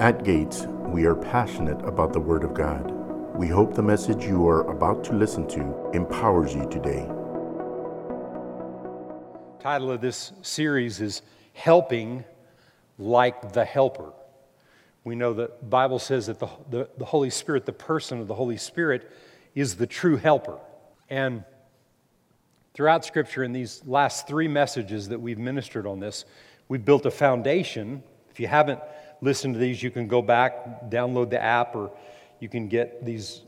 At Gates, we are passionate about the Word of God. We hope the message you are about to listen to empowers you today. Title of this series is Helping Like the Helper. We know that the Bible says that the, the, the Holy Spirit, the person of the Holy Spirit, is the true helper. And throughout Scripture, in these last three messages that we've ministered on this, we've built a foundation. If you haven't listen to these, you can go back, download the app, or you can get these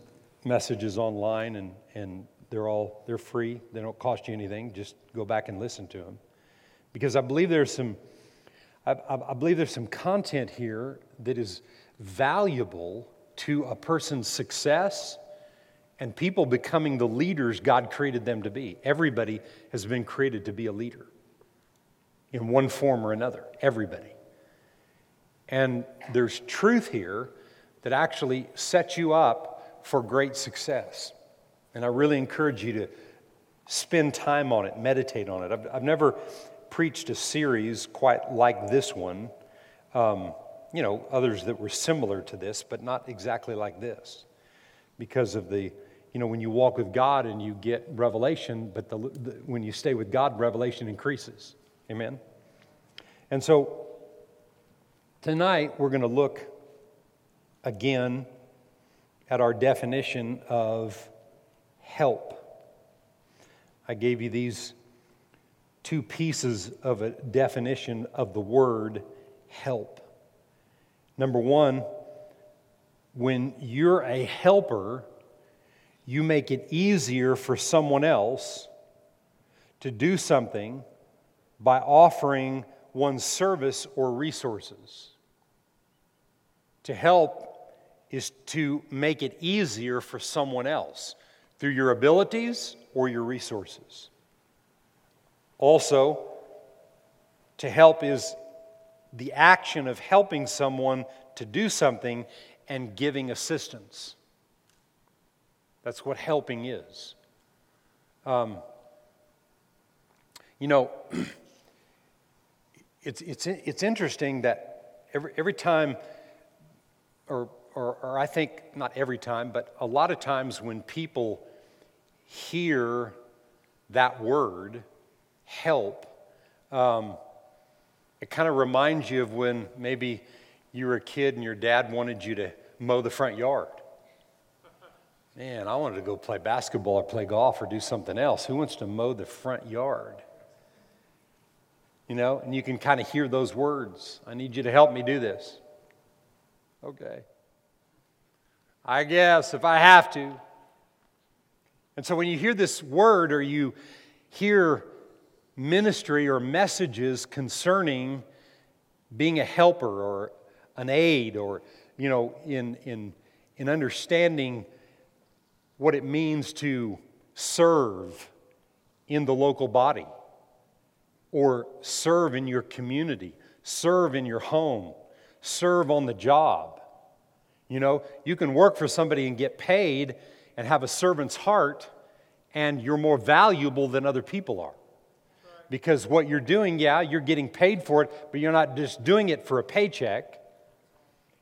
messages online, and, and they're all they're free. They don't cost you anything. Just go back and listen to them, because I believe there's some I, I believe there's some content here that is valuable to a person's success and people becoming the leaders God created them to be. Everybody has been created to be a leader in one form or another. Everybody. And there's truth here that actually sets you up for great success. And I really encourage you to spend time on it, meditate on it. I've, I've never preached a series quite like this one. Um, you know, others that were similar to this, but not exactly like this. Because of the, you know, when you walk with God and you get revelation, but the, the, when you stay with God, revelation increases. Amen? And so Tonight, we're going to look again at our definition of help. I gave you these two pieces of a definition of the word help. Number one, when you're a helper, you make it easier for someone else to do something by offering one's service or resources. To help is to make it easier for someone else through your abilities or your resources. Also, to help is the action of helping someone to do something and giving assistance. That's what helping is. Um, you know, it's, it's, it's interesting that every, every time or, or, or I think not every time, but a lot of times when people hear that word, help, um, it kind of reminds you of when maybe you were a kid and your dad wanted you to mow the front yard. Man, I wanted to go play basketball or play golf or do something else. Who wants to mow the front yard? You know, and you can kind of hear those words I need you to help me do this. Okay. I guess if I have to. And so when you hear this word or you hear ministry or messages concerning being a helper or an aid or, you know, in, in, in understanding what it means to serve in the local body or serve in your community, serve in your home, serve on the job you know, you can work for somebody and get paid and have a servant's heart, and you're more valuable than other people are. Because what you're doing, yeah, you're getting paid for it, but you're not just doing it for a paycheck.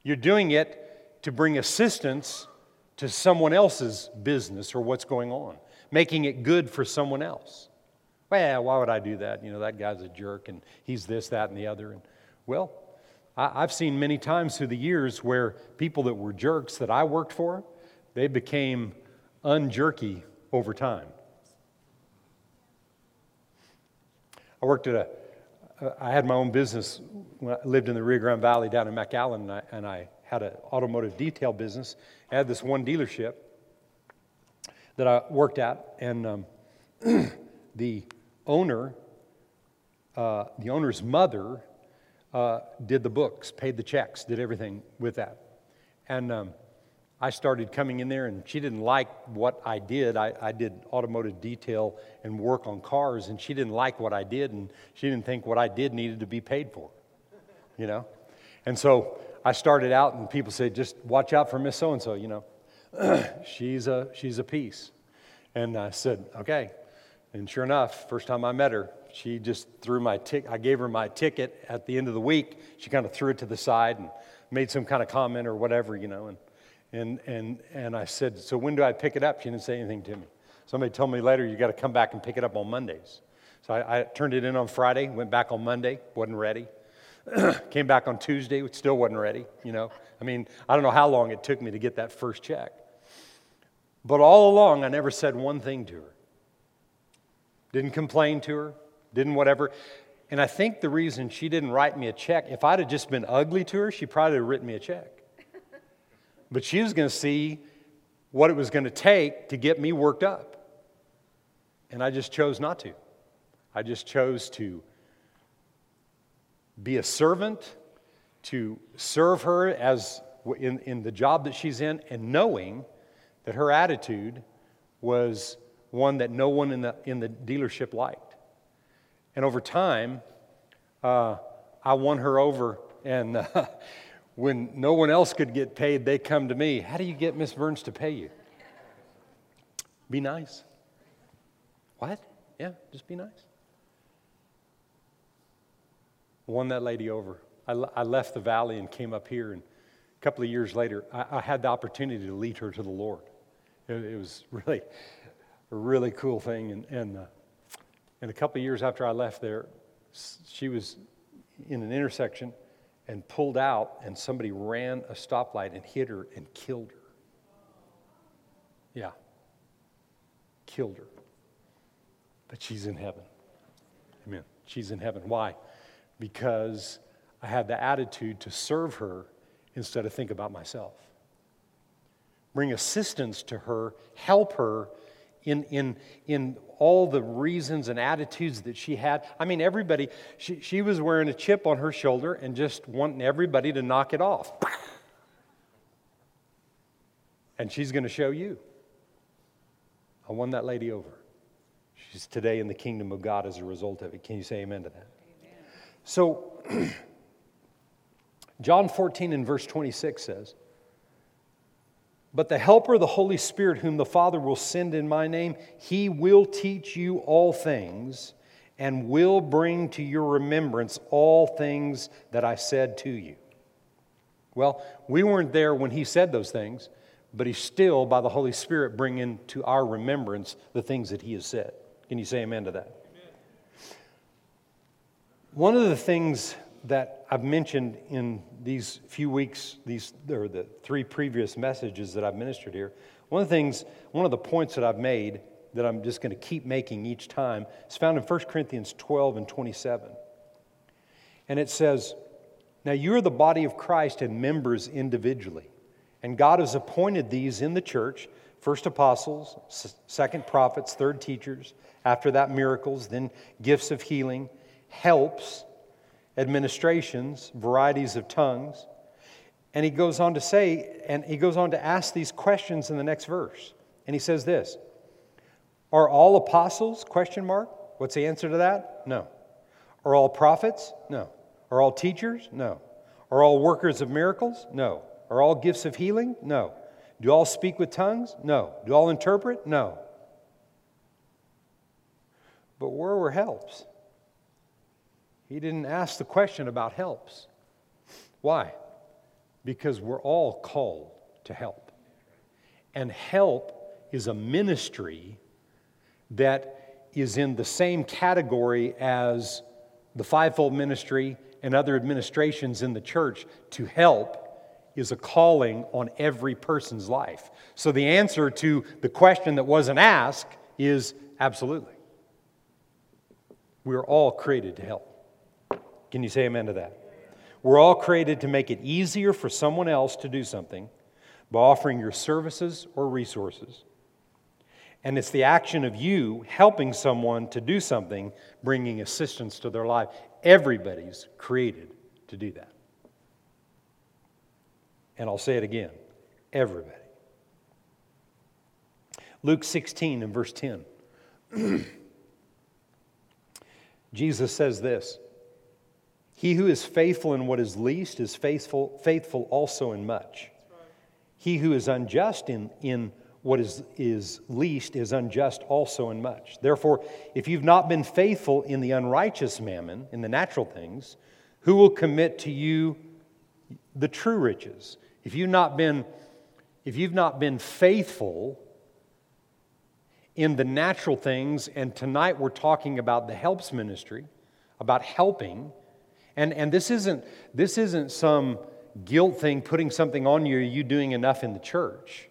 You're doing it to bring assistance to someone else's business or what's going on, making it good for someone else. Well, why would I do that? You know, that guy's a jerk and he's this, that, and the other. And well, I've seen many times through the years where people that were jerks that I worked for, they became unjerky over time. I worked at a, I had my own business when I lived in the Rio Grande Valley down in McAllen, and I, and I had an automotive detail business. I had this one dealership that I worked at, and um, the owner, uh, the owner's mother, uh, did the books, paid the checks, did everything with that. And um, I started coming in there, and she didn't like what I did. I, I, did automotive detail and work on cars, and she didn't like what I did, and she didn't think what I did needed to be paid for, you know? And so I started out, and people said, just watch out for Miss So and so, you know? she's, a, she's a piece. And I said, okay. And sure enough, first time I met her, she just threw my ticket. I gave her my ticket at the end of the week. She kind of threw it to the side and made some kind of comment or whatever, you know. And, and, and, and I said, So when do I pick it up? She didn't say anything to me. Somebody told me later, You got to come back and pick it up on Mondays. So I, I turned it in on Friday, went back on Monday, wasn't ready. Came back on Tuesday, still wasn't ready, you know. I mean, I don't know how long it took me to get that first check. But all along, I never said one thing to her. Didn't complain to her, didn't whatever. And I think the reason she didn't write me a check, if I'd have just been ugly to her, she probably would have written me a check. But she was going to see what it was going to take to get me worked up. And I just chose not to. I just chose to be a servant, to serve her as in, in the job that she's in, and knowing that her attitude was one that no one in the, in the dealership liked. And over time, uh, I won her over, and uh, when no one else could get paid, they come to me. How do you get Miss Burns to pay you? Be nice. What? Yeah, just be nice. Won that lady over. I, I left the valley and came up here, and a couple of years later, I, I had the opportunity to lead her to the Lord. It, it was really a really cool thing. And, and, uh, and a couple years after I left there, she was in an intersection and pulled out, and somebody ran a stoplight and hit her and killed her. Yeah, killed her. But she's in heaven. Amen. She's in heaven. Why? Because I had the attitude to serve her instead of think about myself. Bring assistance to her, help her in, in, in all the reasons and attitudes that she had. I mean, everybody, she, she was wearing a chip on her shoulder and just wanting everybody to knock it off. And she's going to show you. I won that lady over. She's today in the kingdom of God as a result of it. Can you say amen to that? Amen. So, John 14 and verse 26 says, but the Helper, the Holy Spirit, whom the Father will send in my name, he will teach you all things and will bring to your remembrance all things that I said to you. Well, we weren't there when he said those things, but he's still, by the Holy Spirit, bringing to our remembrance the things that he has said. Can you say amen to that? Amen. One of the things that I've mentioned in these few weeks, these or the three previous messages that I've ministered here, one of the things, one of the points that I've made that I'm just going to keep making each time is found in 1 Corinthians 12 and 27. And it says, Now you are the body of Christ and members individually. And God has appointed these in the church first apostles, second prophets, third teachers, after that miracles, then gifts of healing, helps administrations, varieties of tongues. And he goes on to say, and he goes on to ask these questions in the next verse. And he says this Are all apostles? Question mark. What's the answer to that? No. Are all prophets? No. Are all teachers? No. Are all workers of miracles? No. Are all gifts of healing? No. Do all speak with tongues? No. Do all interpret? No. But where were helps? He didn't ask the question about helps. Why? Because we're all called to help. And help is a ministry that is in the same category as the fivefold ministry and other administrations in the church to help is a calling on every person's life. So the answer to the question that wasn't asked is absolutely. We're all created to help. Can you say amen to that? We're all created to make it easier for someone else to do something by offering your services or resources. And it's the action of you helping someone to do something, bringing assistance to their life. Everybody's created to do that. And I'll say it again everybody. Luke 16 and verse 10. Jesus says this he who is faithful in what is least is faithful, faithful also in much. He who is unjust in, in what is, is least is unjust also in much. Therefore, if you've not been faithful in the unrighteous mammon, in the natural things, who will commit to you the true riches? If you've not been, if you've not been faithful in the natural things, and tonight we're talking about the helps ministry, about helping, and, and this isn't this isn't some guilt thing, putting something on you, you doing enough in the church?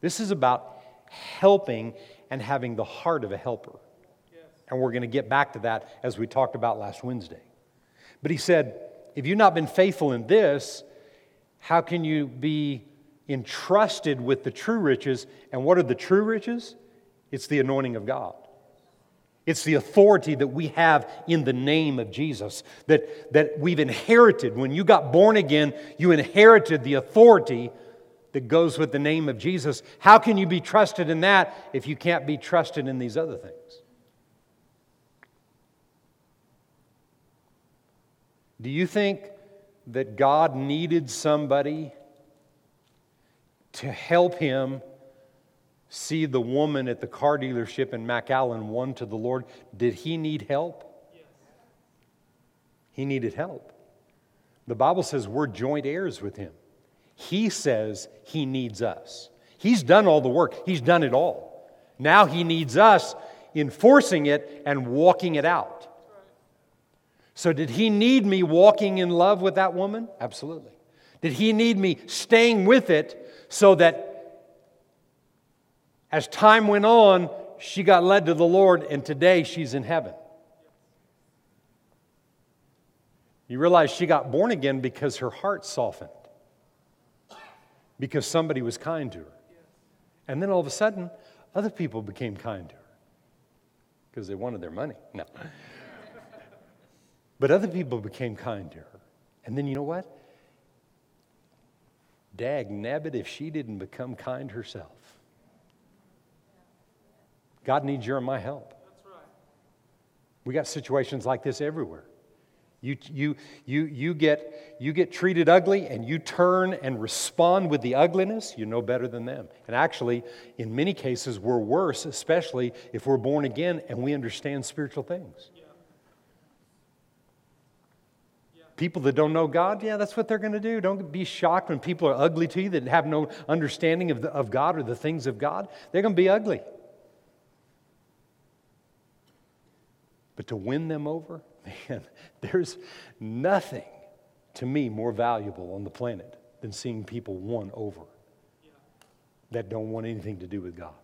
This is about helping and having the heart of a helper. Yes. And we're going to get back to that as we talked about last Wednesday. But he said, if you've not been faithful in this, how can you be entrusted with the true riches? And what are the true riches? It's the anointing of God. It's the authority that we have in the name of Jesus that, that we've inherited. When you got born again, you inherited the authority that goes with the name of Jesus. How can you be trusted in that if you can't be trusted in these other things? Do you think that God needed somebody to help him see the woman at the car dealership in McAllen won to the Lord? Did he need help? Yes. He needed help. The Bible says we're joint heirs with him. He says he needs us. He's done all the work, he's done it all. Now he needs us enforcing it and walking it out. So, did he need me walking in love with that woman? Absolutely. Did he need me staying with it so that as time went on, she got led to the Lord, and today she's in heaven? You realize she got born again because her heart softened, because somebody was kind to her. And then all of a sudden, other people became kind to her because they wanted their money. No. But other people became kind to her. And then you know what? Dag nabbit if she didn't become kind herself. God needs your and my help. Right. We got situations like this everywhere. You, you, you, you, get, you get treated ugly and you turn and respond with the ugliness, you know better than them. And actually, in many cases, we're worse, especially if we're born again and we understand spiritual things. People that don't know God, yeah, that's what they're going to do. Don't be shocked when people are ugly to you that have no understanding of, the, of God or the things of God. They're going to be ugly. But to win them over, man, there's nothing to me more valuable on the planet than seeing people won over that don't want anything to do with God.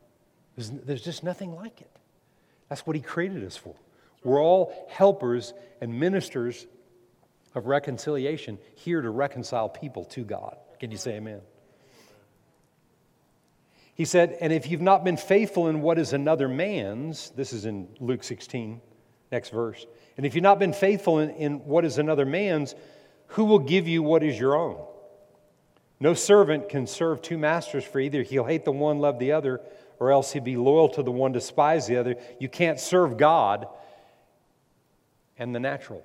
There's, there's just nothing like it. That's what He created us for. We're all helpers and ministers of reconciliation here to reconcile people to God. Can you say amen? He said, And if you've not been faithful in what is another man's, this is in Luke 16, next verse. And if you've not been faithful in, in what is another man's, who will give you what is your own? No servant can serve two masters, for either he'll hate the one, love the other, or else he'll be loyal to the one, despise the other. You can't serve God and the natural.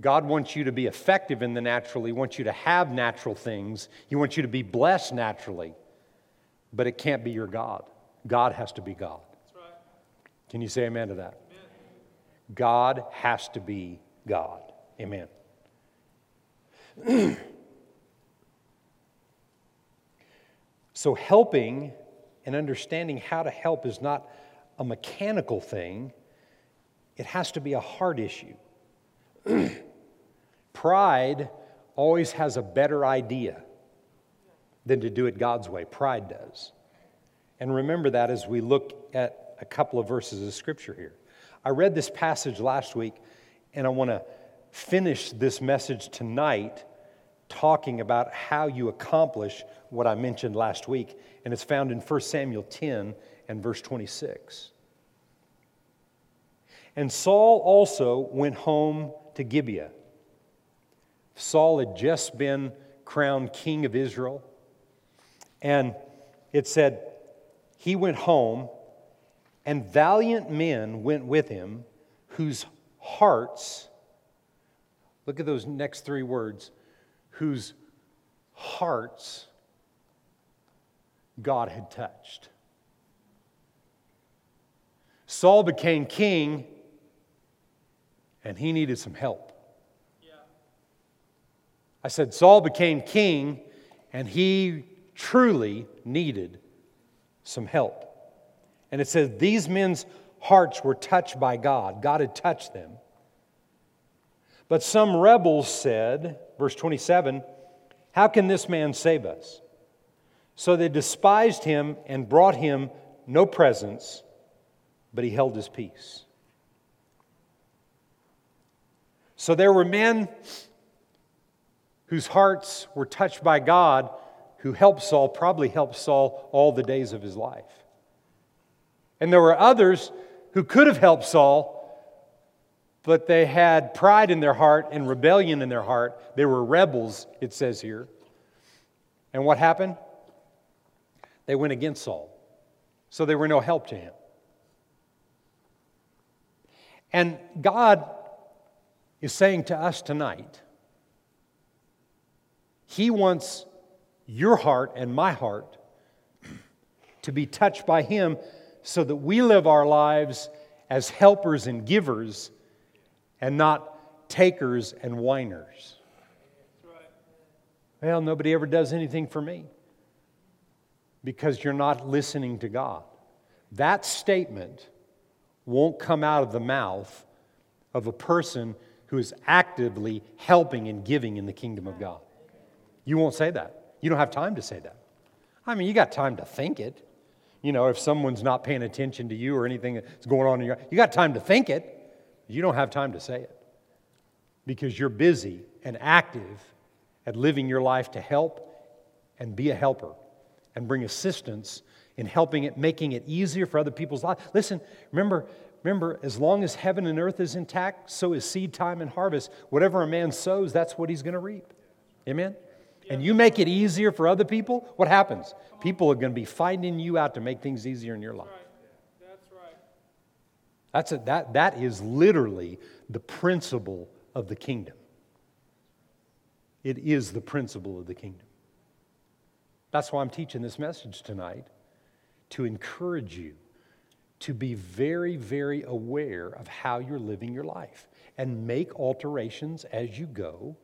God wants you to be effective in the natural. He wants you to have natural things. He wants you to be blessed naturally. But it can't be your God. God has to be God. Can you say amen to that? Amen. God has to be God. Amen. so, helping and understanding how to help is not a mechanical thing, it has to be a heart issue. Pride always has a better idea than to do it God's way. Pride does. And remember that as we look at a couple of verses of scripture here. I read this passage last week, and I want to finish this message tonight talking about how you accomplish what I mentioned last week. And it's found in 1 Samuel 10 and verse 26. And Saul also went home to Gibeah Saul had just been crowned king of Israel. And it said, he went home, and valiant men went with him, whose hearts, look at those next three words, whose hearts God had touched. Saul became king and he needed some help. I said, Saul became king and he truly needed some help. And it says, These men's hearts were touched by God. God had touched them. But some rebels said, verse 27, How can this man save us? So they despised him and brought him no presents, but he held his peace. So there were men whose hearts were touched by God who helped Saul, probably helped Saul all the days of his life. And there were others who could have helped Saul, but they had pride in their heart and rebellion in their heart. They were rebels, it says here. And what happened? They went against Saul. So they were no help to him. And God is saying to us tonight, He wants your heart and my heart to be touched by Him so that we live our lives as helpers and givers and not takers and whiners. Well, nobody ever does anything for me because you're not listening to God. That statement won't come out of the mouth of a person who is actively helping and giving in the kingdom of God. You won't say that. You don't have time to say that. I mean, you got time to think it. You know, if someone's not paying attention to you or anything that's going on in your you got time to think it. You don't have time to say it. Because you're busy and active at living your life to help and be a helper and bring assistance in helping it, making it easier for other people's lives. Listen, remember, remember, as long as heaven and earth is intact, so is seed time and harvest. Whatever a man sows, that's what he's going to reap. Amen? And you make it easier for other people, what happens? People are going to be finding you out to make things easier in your life. That's right. That's a, that, that is literally the principle of the kingdom. It is the principle of the kingdom. That's why I'm teaching this message tonight to encourage you to be very, very aware of how you're living your life and make alterations as you go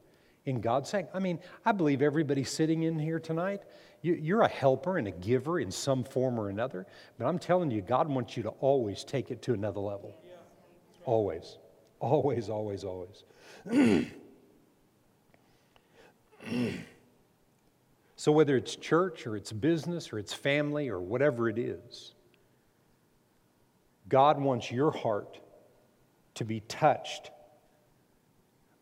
in God's saying. I mean, I believe everybody sitting in here tonight, you, are a helper and a giver in some form or another. But I'm telling you, God wants you to always take it to another level. Always. Always, always, always. so, whether it's church or it's business or it's family or whatever it is, God wants your heart to be touched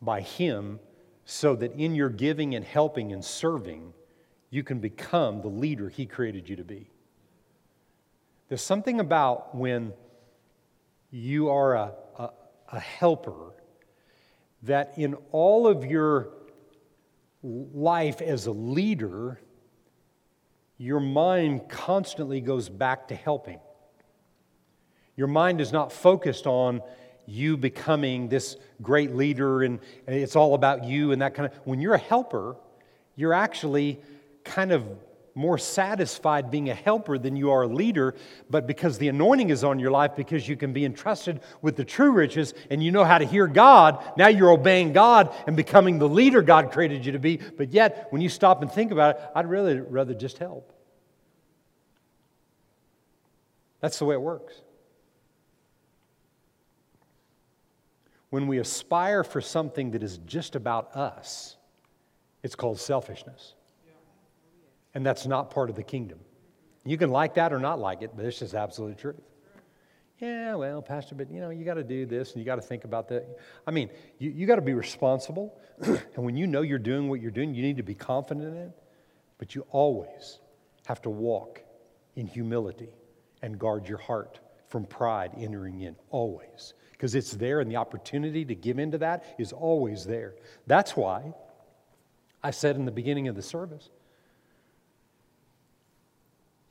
by Him so that in your giving and helping and serving, you can become the leader He created you to be. There's something about when you are a, a, a helper that in all of your life as a leader, your mind constantly goes back to helping. Your mind is not focused on you becoming this great leader and it's all about you and that kind of when you're a helper you're actually kind of more satisfied being a helper than you are a leader but because the anointing is on your life because you can be entrusted with the true riches and you know how to hear god now you're obeying god and becoming the leader god created you to be. But yet when you stop and think about it i'd really rather just help. That's the way it works when we aspire for something that is just about us, it's called selfishness. And that's not part of the kingdom. You can like that or not like it, but it's just absolute truth. Yeah, well, Pastor, but you know, you got to do this and you got to think about that. I mean, you, you got to be responsible. and when you know you're doing what you're doing, you need to be confident in it. But you always have to walk in humility and guard your heart from pride entering in. Always because it's there and the opportunity to give into that is always there. That's why I said in the beginning of the service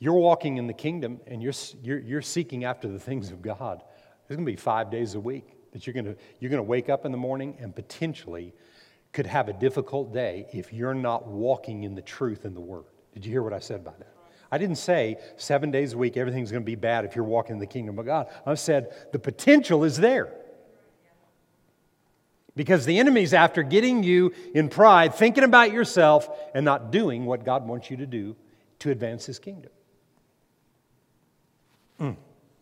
you're walking in the kingdom and you're, you're, you're seeking after the things of God. There's going to be five days a week that you're going to, you're going to wake up in the morning and potentially could have a difficult day if you're not walking in the truth in the Word. Did you hear what I said about that? I didn't say seven days a week everything's going to be bad if you're walking in the kingdom of God. I said the potential is there. Because the enemy's after getting you in pride, thinking about yourself, and not doing what God wants you to do to advance his kingdom. Mm.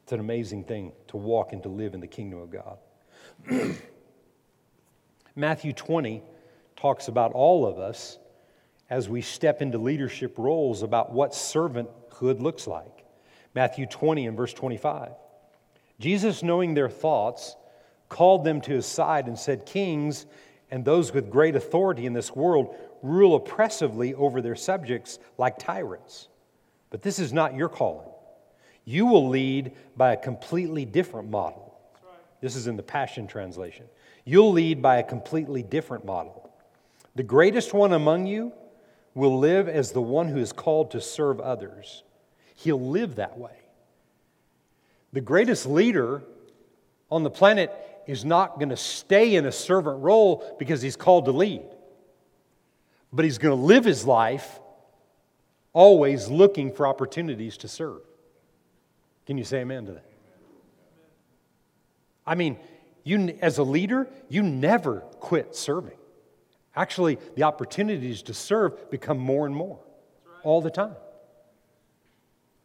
It's an amazing thing to walk and to live in the kingdom of God. Matthew 20 talks about all of us as we step into leadership roles about what servanthood looks like. Matthew 20 and verse 25. Jesus, knowing their thoughts, called them to his side and said, Kings and those with great authority in this world rule oppressively over their subjects like tyrants. But this is not your calling. You will lead by a completely different model. This is in the Passion Translation. You'll lead by a completely different model. The greatest one among you will live as the one who is called to serve others. He'll live that way. The greatest leader on the planet is not going to stay in a servant role because he's called to lead, but he's going to live his life always looking for opportunities to serve. Can you say amen to that? I mean, you, as a leader, you never quit serving. Actually, the opportunities to serve become more and more all the time.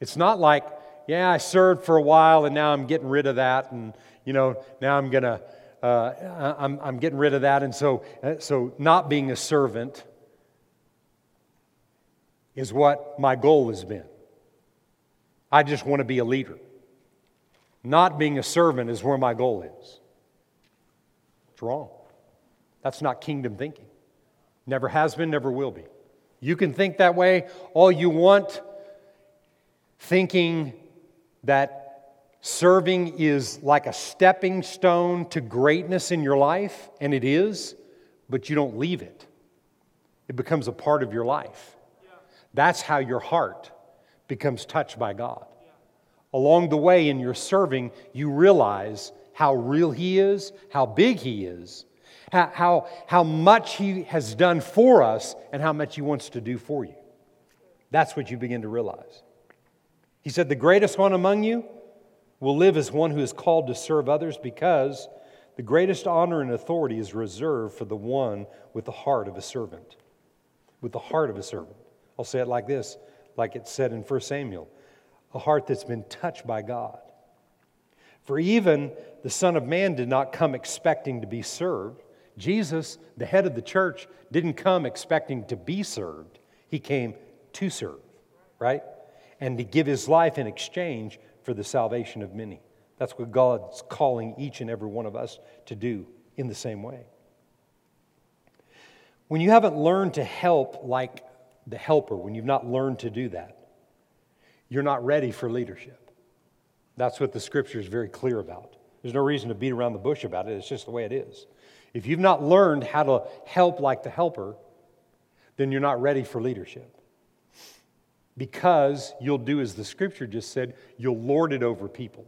It's not like, yeah, I served for a while and now I'm getting rid of that, and you know, now I'm gonna, uh, I'm, I'm getting rid of that, and so, uh, so not being a servant is what my goal has been. I just want to be a leader. Not being a servant is where my goal is. It's wrong. That's not kingdom thinking. Never has been, never will be. You can think that way all you want, thinking that serving is like a stepping stone to greatness in your life, and it is, but you don't leave it. It becomes a part of your life. That's how your heart becomes touched by God. Along the way in your serving, you realize how real He is, how big He is, how, how, how much He has done for us, and how much He wants to do for you. That's what you begin to realize. He said, The greatest one among you will live as one who is called to serve others because the greatest honor and authority is reserved for the one with the heart of a servant. With the heart of a servant. I'll say it like this, like it said in 1 Samuel a heart that's been touched by God. For even the Son of Man did not come expecting to be served. Jesus, the head of the church, didn't come expecting to be served. He came to serve, right? And to give his life in exchange for the salvation of many. That's what God's calling each and every one of us to do in the same way. When you haven't learned to help like the helper, when you've not learned to do that, you're not ready for leadership. That's what the scripture is very clear about. There's no reason to beat around the bush about it, it's just the way it is. If you've not learned how to help like the helper, then you're not ready for leadership. Because you'll do as the scripture just said, you'll lord it over people.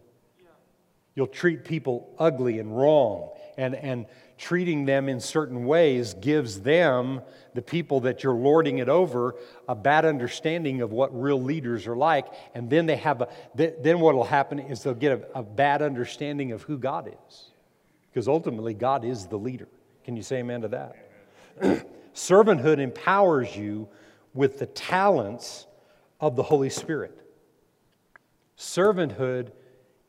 You'll treat people ugly and wrong and, and treating them in certain ways gives them, the people that you're lording it over, a bad understanding of what real leaders are like. And then they have a, then what will happen is they'll get a, a bad understanding of who God is. Because ultimately, God is the leader. Can you say amen to that? Servanthood empowers you with the talents of the Holy Spirit. Servanthood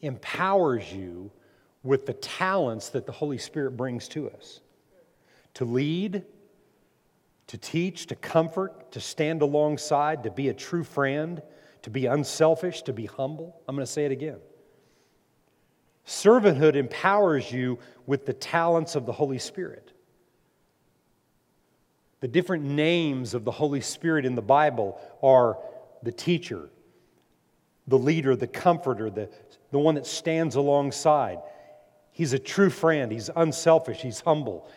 empowers you with the talents that the Holy Spirit brings to us to lead, to teach, to comfort, to stand alongside, to be a true friend, to be unselfish, to be humble. I'm going to say it again. Servanthood empowers you with the talents of the Holy Spirit. The different names of the Holy Spirit in the Bible are the teacher, the leader, the comforter, the, the one that stands alongside. He's a true friend. He's unselfish. He's humble.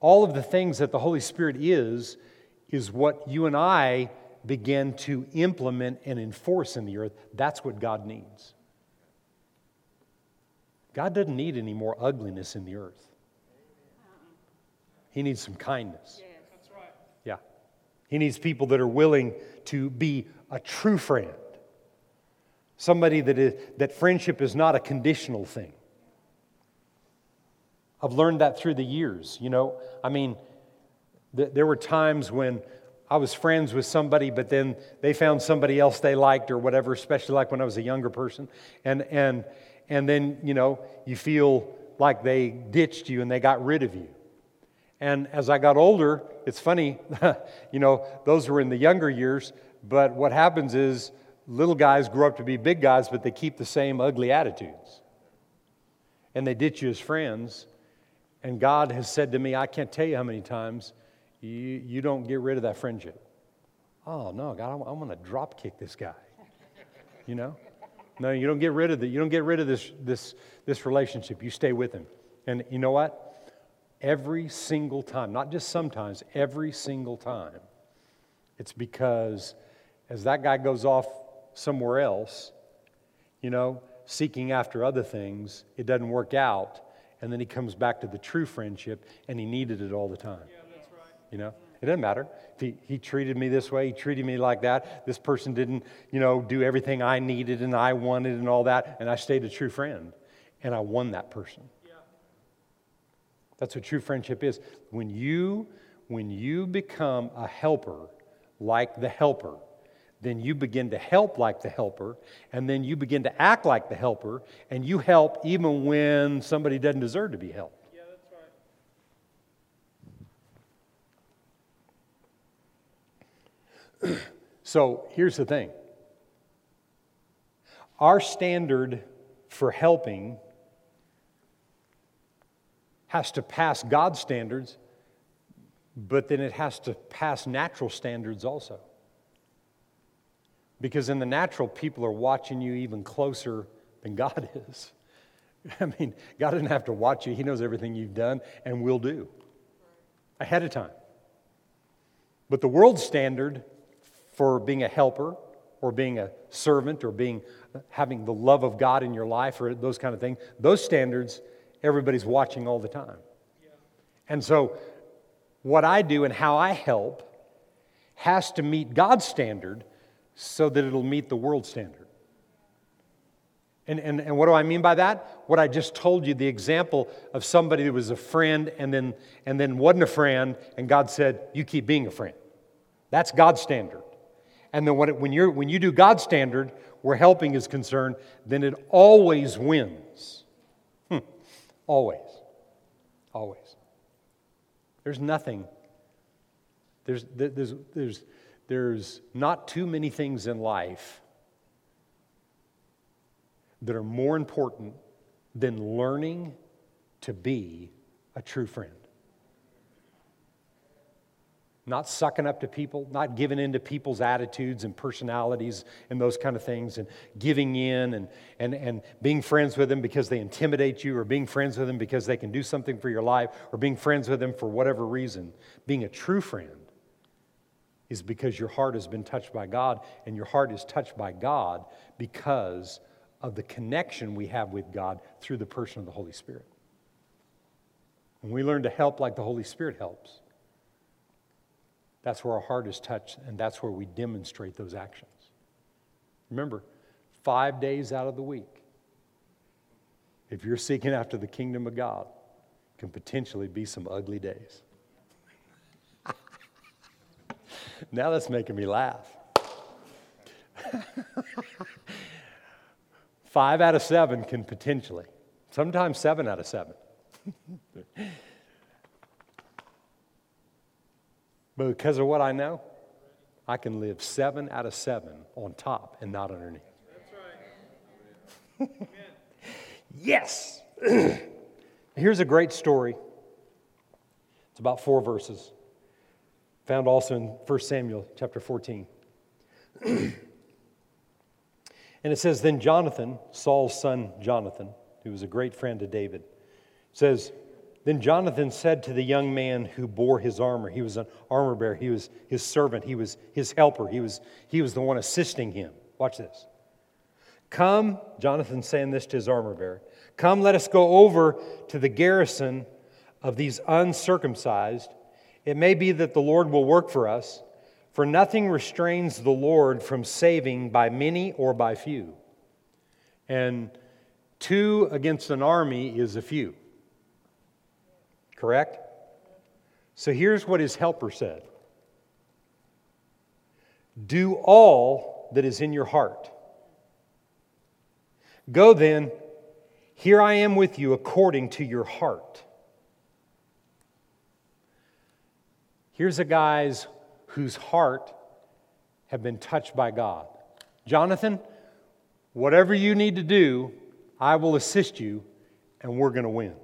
All of the things that the Holy Spirit is, is what you and I begin to implement and enforce in the earth. That's what God needs. God doesn't need any more ugliness in the earth. He needs some kindness. Yeah. He needs people that are willing to be a true friend, Somebody that, is, that friendship is not a conditional thing. I've learned that through the years. You know, I mean, th- there were times when I was friends with somebody, but then they found somebody else they liked or whatever, especially like when I was a younger person. And, and, and then, you know, you feel like they ditched you and they got rid of you. And as I got older, it's funny, you know, those were in the younger years, but what happens is little guys grow up to be big guys, but they keep the same ugly attitudes. And they ditch you as friends. And God has said to me, I can't tell you how many times, you, you don't get rid of that friendship. Oh, no, God, I'm, I'm going to drop kick this guy. You know? No, you don't get rid of the, you don't get rid of this, this, this relationship. You stay with him. And you know what? Every single time, not just sometimes, every single time, it's because as that guy goes off somewhere else, you know, seeking after other things, it doesn't work out. And then he comes back to the true friendship and he needed it all the time. Yeah, that's right. You know, it doesn't matter. If he, he treated me this way, he treated me like that. This person didn't, you know, do everything I needed and I wanted and all that. And I stayed a true friend and I won that person. Yeah. That's what true friendship is. When you, when you become a helper like the helper, then you begin to help like the helper, and then you begin to act like the helper, and you help even when somebody doesn't deserve to be helped. Yeah, that's right. So here's the thing our standard for helping has to pass God's standards, but then it has to pass natural standards also. Because in the natural, people are watching you even closer than God is. I mean, God doesn't have to watch you, He knows everything you've done and will do ahead of time. But the world standard for being a helper or being a servant or being having the love of God in your life or those kind of things, those standards everybody's watching all the time. And so what I do and how I help has to meet God's standard so that it'll meet the world standard. And, and, and what do I mean by that? What I just told you, the example of somebody that was a friend and then, and then wasn't a friend, and God said, You keep being a friend. That's God's standard. And then when, you're, when you do God's standard, where helping is concerned, then it always wins. Hmm. Always. Always. There's nothing. There's, there's, there's, there's not too many things in life that are more important than learning to be a true friend. Not sucking up to people, not giving in to people's attitudes and personalities and those kind of things, and giving in and, and, and being friends with them because they intimidate you, or being friends with them because they can do something for your life, or being friends with them for whatever reason. Being a true friend is because your heart has been touched by God, and your heart is touched by God because of the connection we have with God through the person of the Holy Spirit. When we learn to help like the Holy Spirit helps, that's where our heart is touched, and that's where we demonstrate those actions. Remember, five days out of the week, if you're seeking after the kingdom of God, can potentially be some ugly days. now that's making me laugh. Five out of seven can potentially, sometimes seven out of seven. but because of what I know, I can live seven out of seven on top and not underneath. That's right. yes! Here's a great story. It's about four verses found also in 1 Samuel chapter 14. and it says, Then Jonathan, Saul's son Jonathan, who was a great friend to David, says, Then Jonathan said to the young man who bore his armor, he was an armor bearer, he was his servant, he was his helper, he was, he was the one assisting him. Watch this. Come, Jonathan saying this to his armor bearer, come, let us go over to the garrison of these uncircumcised it may be that the Lord will work for us, for nothing restrains the Lord from saving by many or by few. And two against an army is a few. Correct? So here's what his helper said Do all that is in your heart. Go then, here I am with you according to your heart. Here's a guy's whose heart have been touched by God. Jonathan, whatever you need to do, I will assist you, and we're going to win.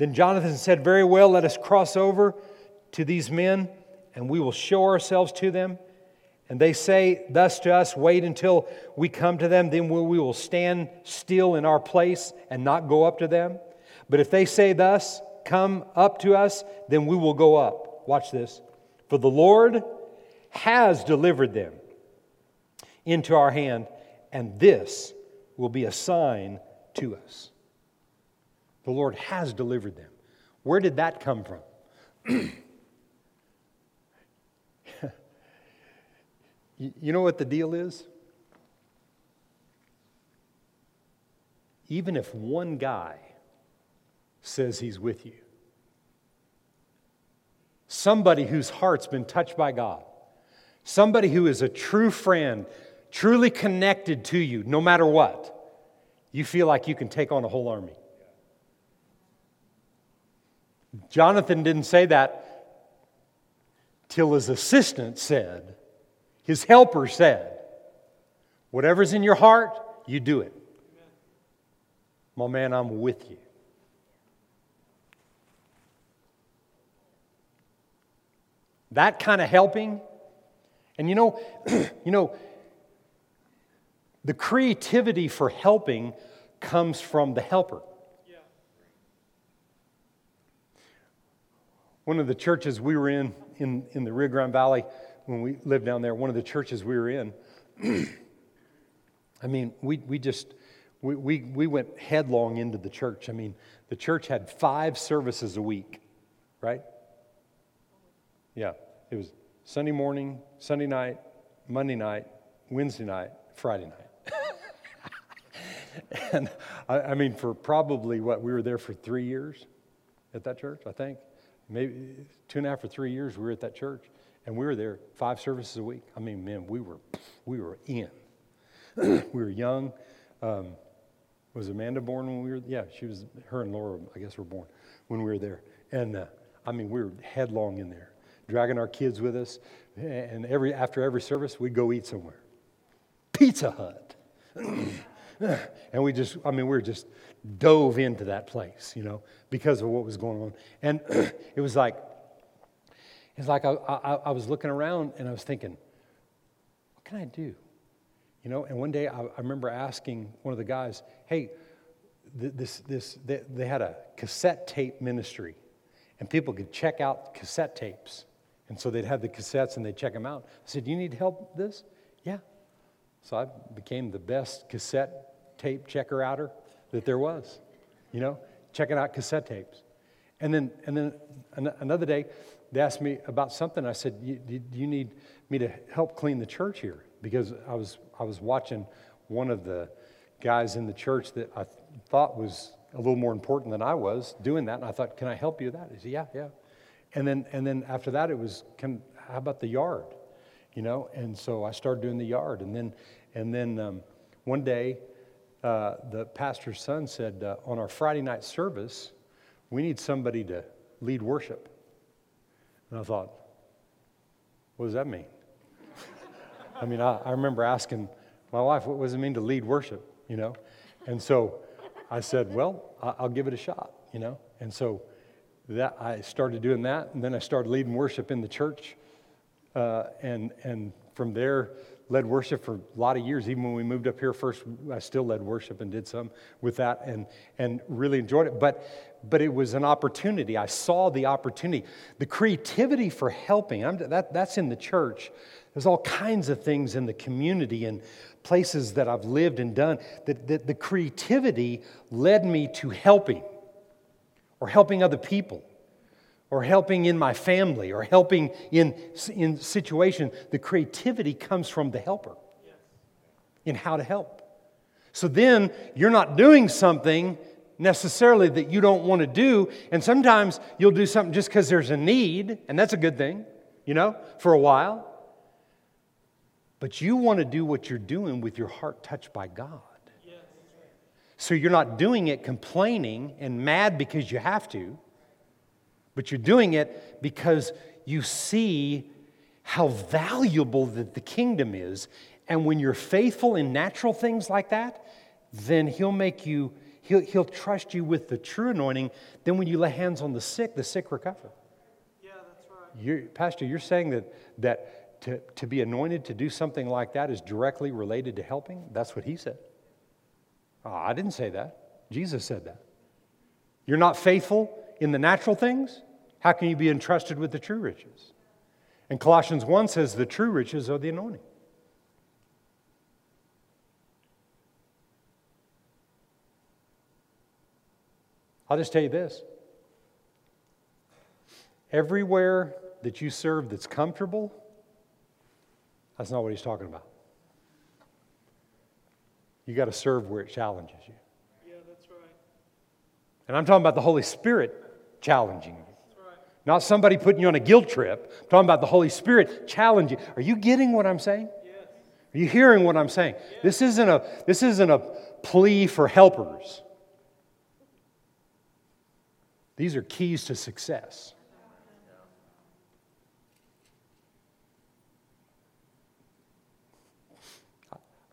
Then Jonathan said, Very well, let us cross over to these men, and we will show ourselves to them. And they say thus to us, Wait until we come to them, then we will stand still in our place and not go up to them. But if they say thus, Come up to us, then we will go up. Watch this. For the Lord has delivered them into our hand, and this will be a sign to us. The Lord has delivered them. Where did that come from? you know what the deal is? Even if one guy says he's with you, somebody whose heart's been touched by God, somebody who is a true friend, truly connected to you, no matter what, you feel like you can take on a whole army. Jonathan didn't say that till his assistant said, his helper said, Whatever's in your heart, you do it. My man, I'm with you. That kind of helping. And you know, you know, the creativity for helping comes from the helper. One of the churches we were in, in, in the Rio Grande Valley, when we lived down there, one of the churches we were in, I mean, we, we just, we, we, we went headlong into the church. I mean, the church had five services a week, right? Yeah, it was Sunday morning, Sunday night, Monday night, Wednesday night, Friday night. and I, I, mean, for probably what, we were there for three years at that church, I think. Maybe two and a half or three years we were at that church. And we were there five services a week. I mean, man, we were, we were in. we were young. Um, was Amanda born when we were? Yeah, she was. Her and Laura, I guess, were born when we were there. And uh, I mean, we were headlong in there, dragging our kids with us. And every after every service, we'd go eat somewhere. Pizza Hut. and we just, I mean, we were just dove into that place, you know, because of what was going on. And it was like, it's like I, I, I, was looking around and I was thinking, what can I do? You know, and one day I, I remember asking one of the guys, hey, this, this, they, they had a cassette tape ministry, and people could check out cassette tapes. And so they'd have the cassettes and they'd check them out. I said, Do you need help with this? Yeah. So I became the best cassette tape checker outer that there was, you know, checking out cassette tapes. And then, and then another day, they asked me about something. I said, Do you need me to help clean the church here? Because I was, I was watching one of the guys in the church that I thought was a little more important than I was doing that. And I thought, Can I help you with that? He said, Yeah, yeah. And then, and then after that, it was, can, How about the yard? You know, and so I started doing the yard. And then, and then um, one day, uh, the pastor's son said, uh, on our Friday night service, we need somebody to lead worship. And I thought, what does that mean? I mean, I, I, remember asking my wife, what does it mean to lead worship, you know? And so I said, well, I'll give it a shot, you know? And so that I started doing that, and then I started leading worship in the church. Uh, and, and from there, led worship for a lot of years. Even when we moved up here first, I still led worship and did some with that and, and really enjoyed it. But, but it was an opportunity. I saw the opportunity. The creativity for helping, I'm, that, that's in the church. There's all kinds of things in the community and places that I've lived and done that, that the creativity led me to helping or helping other people or helping in my family or helping in, in situation, the creativity comes from the helper in how to help. So then you're not doing something necessarily that you don't want to do. And sometimes you'll do something just because there's a need, and that's a good thing, you know, for a while. But you want to do what you're doing with your heart touched by God. So you're not doing it complaining and mad because you have to, but you're doing it because you see how valuable that the kingdom is. And when you're faithful in natural things like that, then He'll make you, He'll, he'll trust you with the true anointing. Then when you lay hands on the sick, the sick recover. Yeah, that's right. You're, Pastor, you're saying that, that to, to be anointed to do something like that is directly related to helping? That's what He said. Oh, I didn't say that. Jesus said that. You're not faithful in the natural things? How can you be entrusted with the true riches? And Colossians 1 says the true riches are the anointing. I'll just tell you this everywhere that you serve that's comfortable, that's not what he's talking about. You got to serve where it challenges you. Yeah, that's right. And I'm talking about the Holy Spirit challenging you. Not somebody putting you on a guilt trip. I'm talking about the Holy Spirit challenging. Are you getting what I'm saying? Yes. Are you hearing what I'm saying? This isn't a this isn't a plea for helpers. These are keys to success.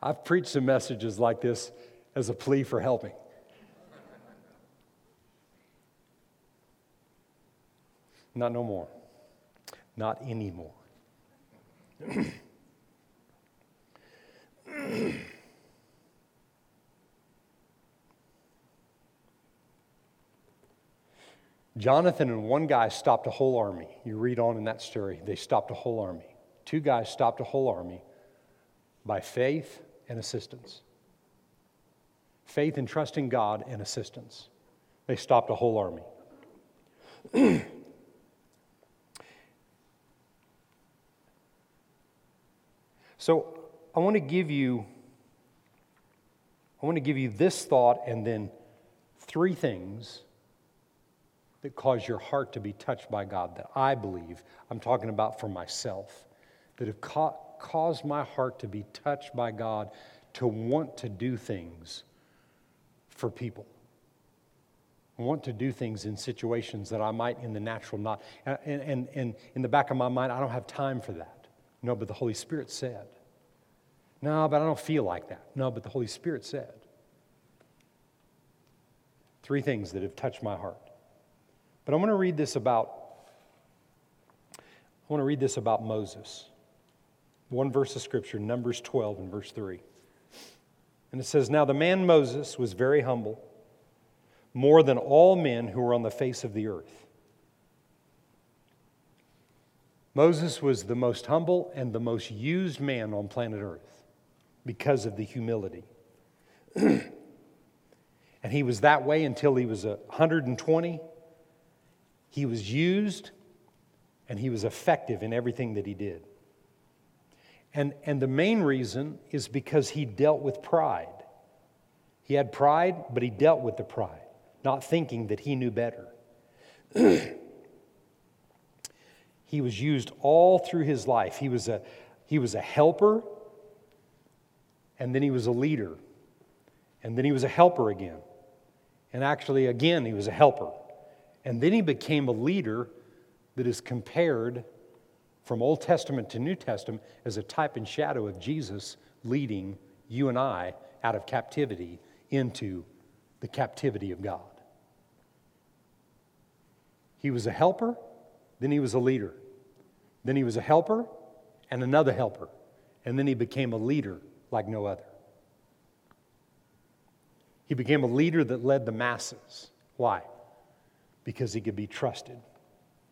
I've preached some messages like this as a plea for helping. Not no more. Not anymore. Jonathan and one guy stopped a whole army. You read on in that story. They stopped a whole army. Two guys stopped a whole army by faith and assistance. Faith and trusting God and assistance. They stopped a whole army. so I want to give you I want to give you this thought and then three things that cause your heart to be touched by God that I believe, I'm talking about for myself, that have ca- caused my heart to be touched by God to want to do things for people. I want to do things in situations that I might in the natural not. And, and, and in the back of my mind, I don't have time for that. No, but the Holy Spirit said. No, but I don't feel like that. No, but the Holy Spirit said. Three things that have touched my heart. But I want to read this about I want to read this about Moses. One verse of scripture, Numbers 12 and verse 3. And it says, Now the man Moses was very humble, more than all men who were on the face of the earth. Moses was the most humble and the most used man on planet Earth because of the humility. and he was that way until he was 120. He was used and he was effective in everything that he did. And, and the main reason is because he dealt with pride. He had pride, but he dealt with the pride, not thinking that he knew better. he was used all through his life. He was, a, he was a helper, and then he was a leader, and then he was a helper again. And actually, again, he was a helper. And then he became a leader that is compared from Old Testament to New Testament as a type and shadow of Jesus leading you and I out of captivity into the captivity of God. He was a helper, then he was a leader. Then he was a helper and another helper. And then he became a leader like no other. He became a leader that led the masses. Why? Because he could be trusted.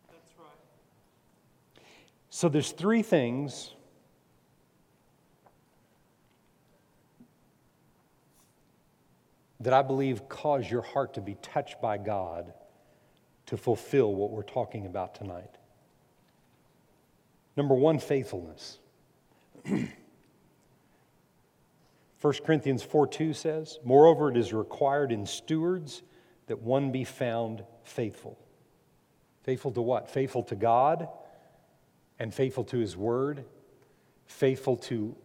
That's right. So there's three things that I believe cause your heart to be touched by God to fulfill what we're talking about tonight. Number one, faithfulness. 1 1 Corinthians 4 2 says, Moreover, it is required in stewards that one be found faithful. Faithful to what? Faithful to God and faithful to His Word, faithful to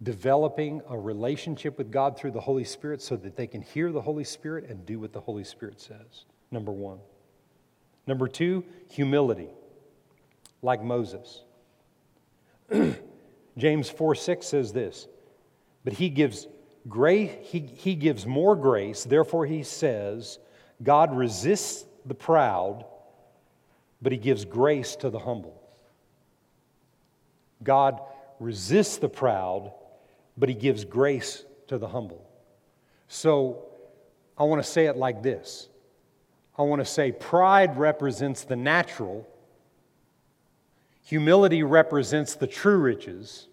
developing a relationship with God through the Holy Spirit so that they can hear the Holy Spirit and do what the Holy Spirit says. Number one. Number two, humility, like Moses. James 4 6 says this, but he gives grace, he, he gives more grace, therefore he says, God resists the proud, but he gives grace to the humble. God resists the proud, but he gives grace to the humble. So I want to say it like this I want to say pride represents the natural, humility represents the true riches.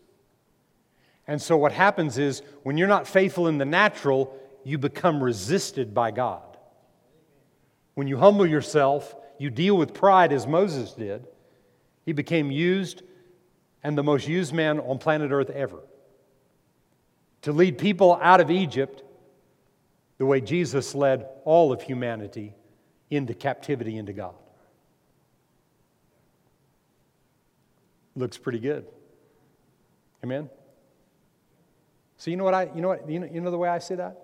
And so what happens is when you're not faithful in the natural, you become resisted by God. When you humble yourself, you deal with pride as Moses did. He became used and the most used man on planet Earth ever to lead people out of Egypt the way Jesus led all of humanity into captivity into God. Looks pretty good. Amen. So you know what I you know what you know, you know the way I say that?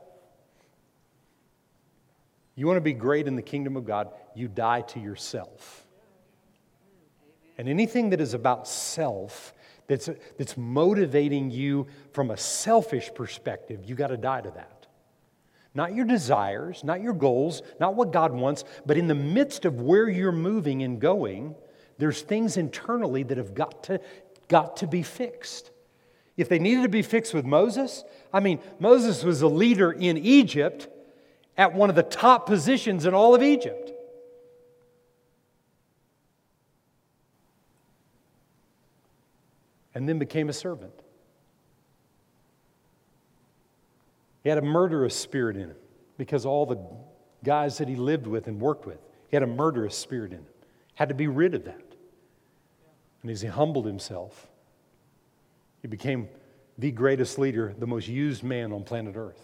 You want to be great in the kingdom of God, you die to yourself. And anything that is about self that's, that's motivating you from a selfish perspective, you got to die to that. Not your desires, not your goals, not what God wants, but in the midst of where you're moving and going, there's things internally that have got to, got to be fixed. If they needed to be fixed with Moses, I mean, Moses was a leader in Egypt at one of the top positions in all of Egypt. and then became a servant. He had a murderous spirit in him because all the guys that he lived with and worked with, he had a murderous spirit in him. Had to be rid of that. And as he humbled himself, he became the greatest leader, the most used man on planet Earth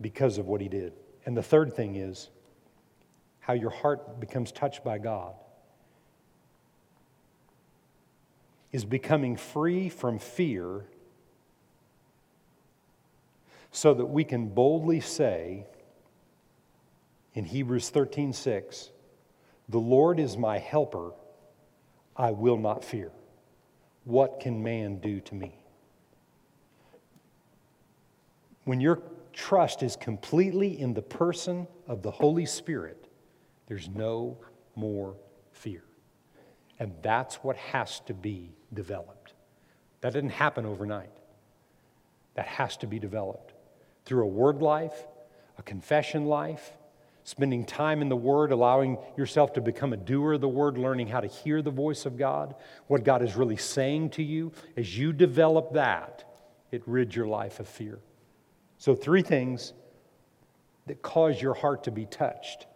because of what he did. And the third thing is how your heart becomes touched by God. is becoming free from fear so that we can boldly say in Hebrews 13 6, The Lord is my helper, I will not fear. What can man do to me? When your trust is completely in the person of the Holy Spirit, there's no more fear. And that's what has to be developed. That didn't happen overnight. That has to be developed through a word life, a confession life, spending time in the Word, allowing yourself to become a doer of the Word, learning how to hear the voice of God, what God is really saying to you. As you develop that, it rids your life of fear. So, three things that cause your heart to be touched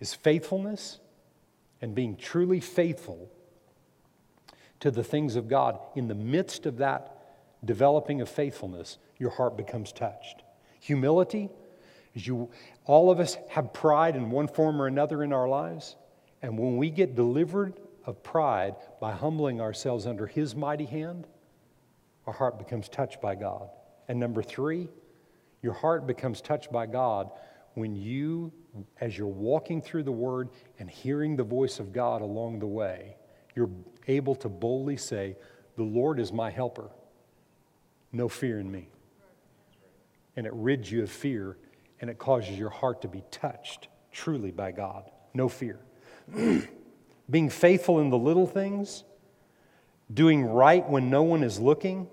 is faithfulness and being truly faithful to the things of God, in the midst of that developing of faithfulness, your heart becomes touched. Humility, you all of us have pride in one form or another in our lives, and when we get delivered of pride by humbling ourselves under his mighty hand, our heart becomes touched by God. And number 3, your heart becomes touched by God when you as you're walking through the Word and hearing the voice of God along the way, you're able to boldly say, The Lord is my helper. No fear in me. And it rids you of fear and it causes your heart to be touched truly by God. No fear. Being faithful in the little things, doing right when no one is looking,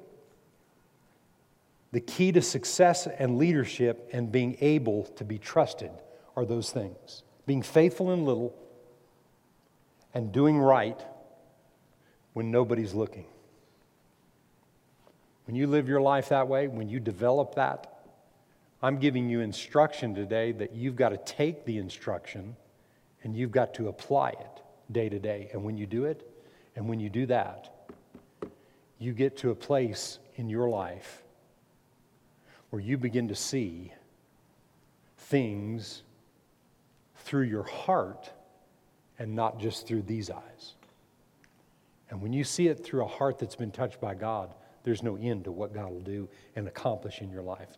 the key to success and leadership and being able to be trusted are those things being faithful in little and doing right when nobody's looking. When you live your life that way, when you develop that, I'm giving you instruction today that you've got to take the instruction and you've got to apply it day to day. And when you do it, and when you do that, you get to a place in your life where you begin to see things through your heart and not just through these eyes. And when you see it through a heart that's been touched by God, there's no end to what God will do and accomplish in your life.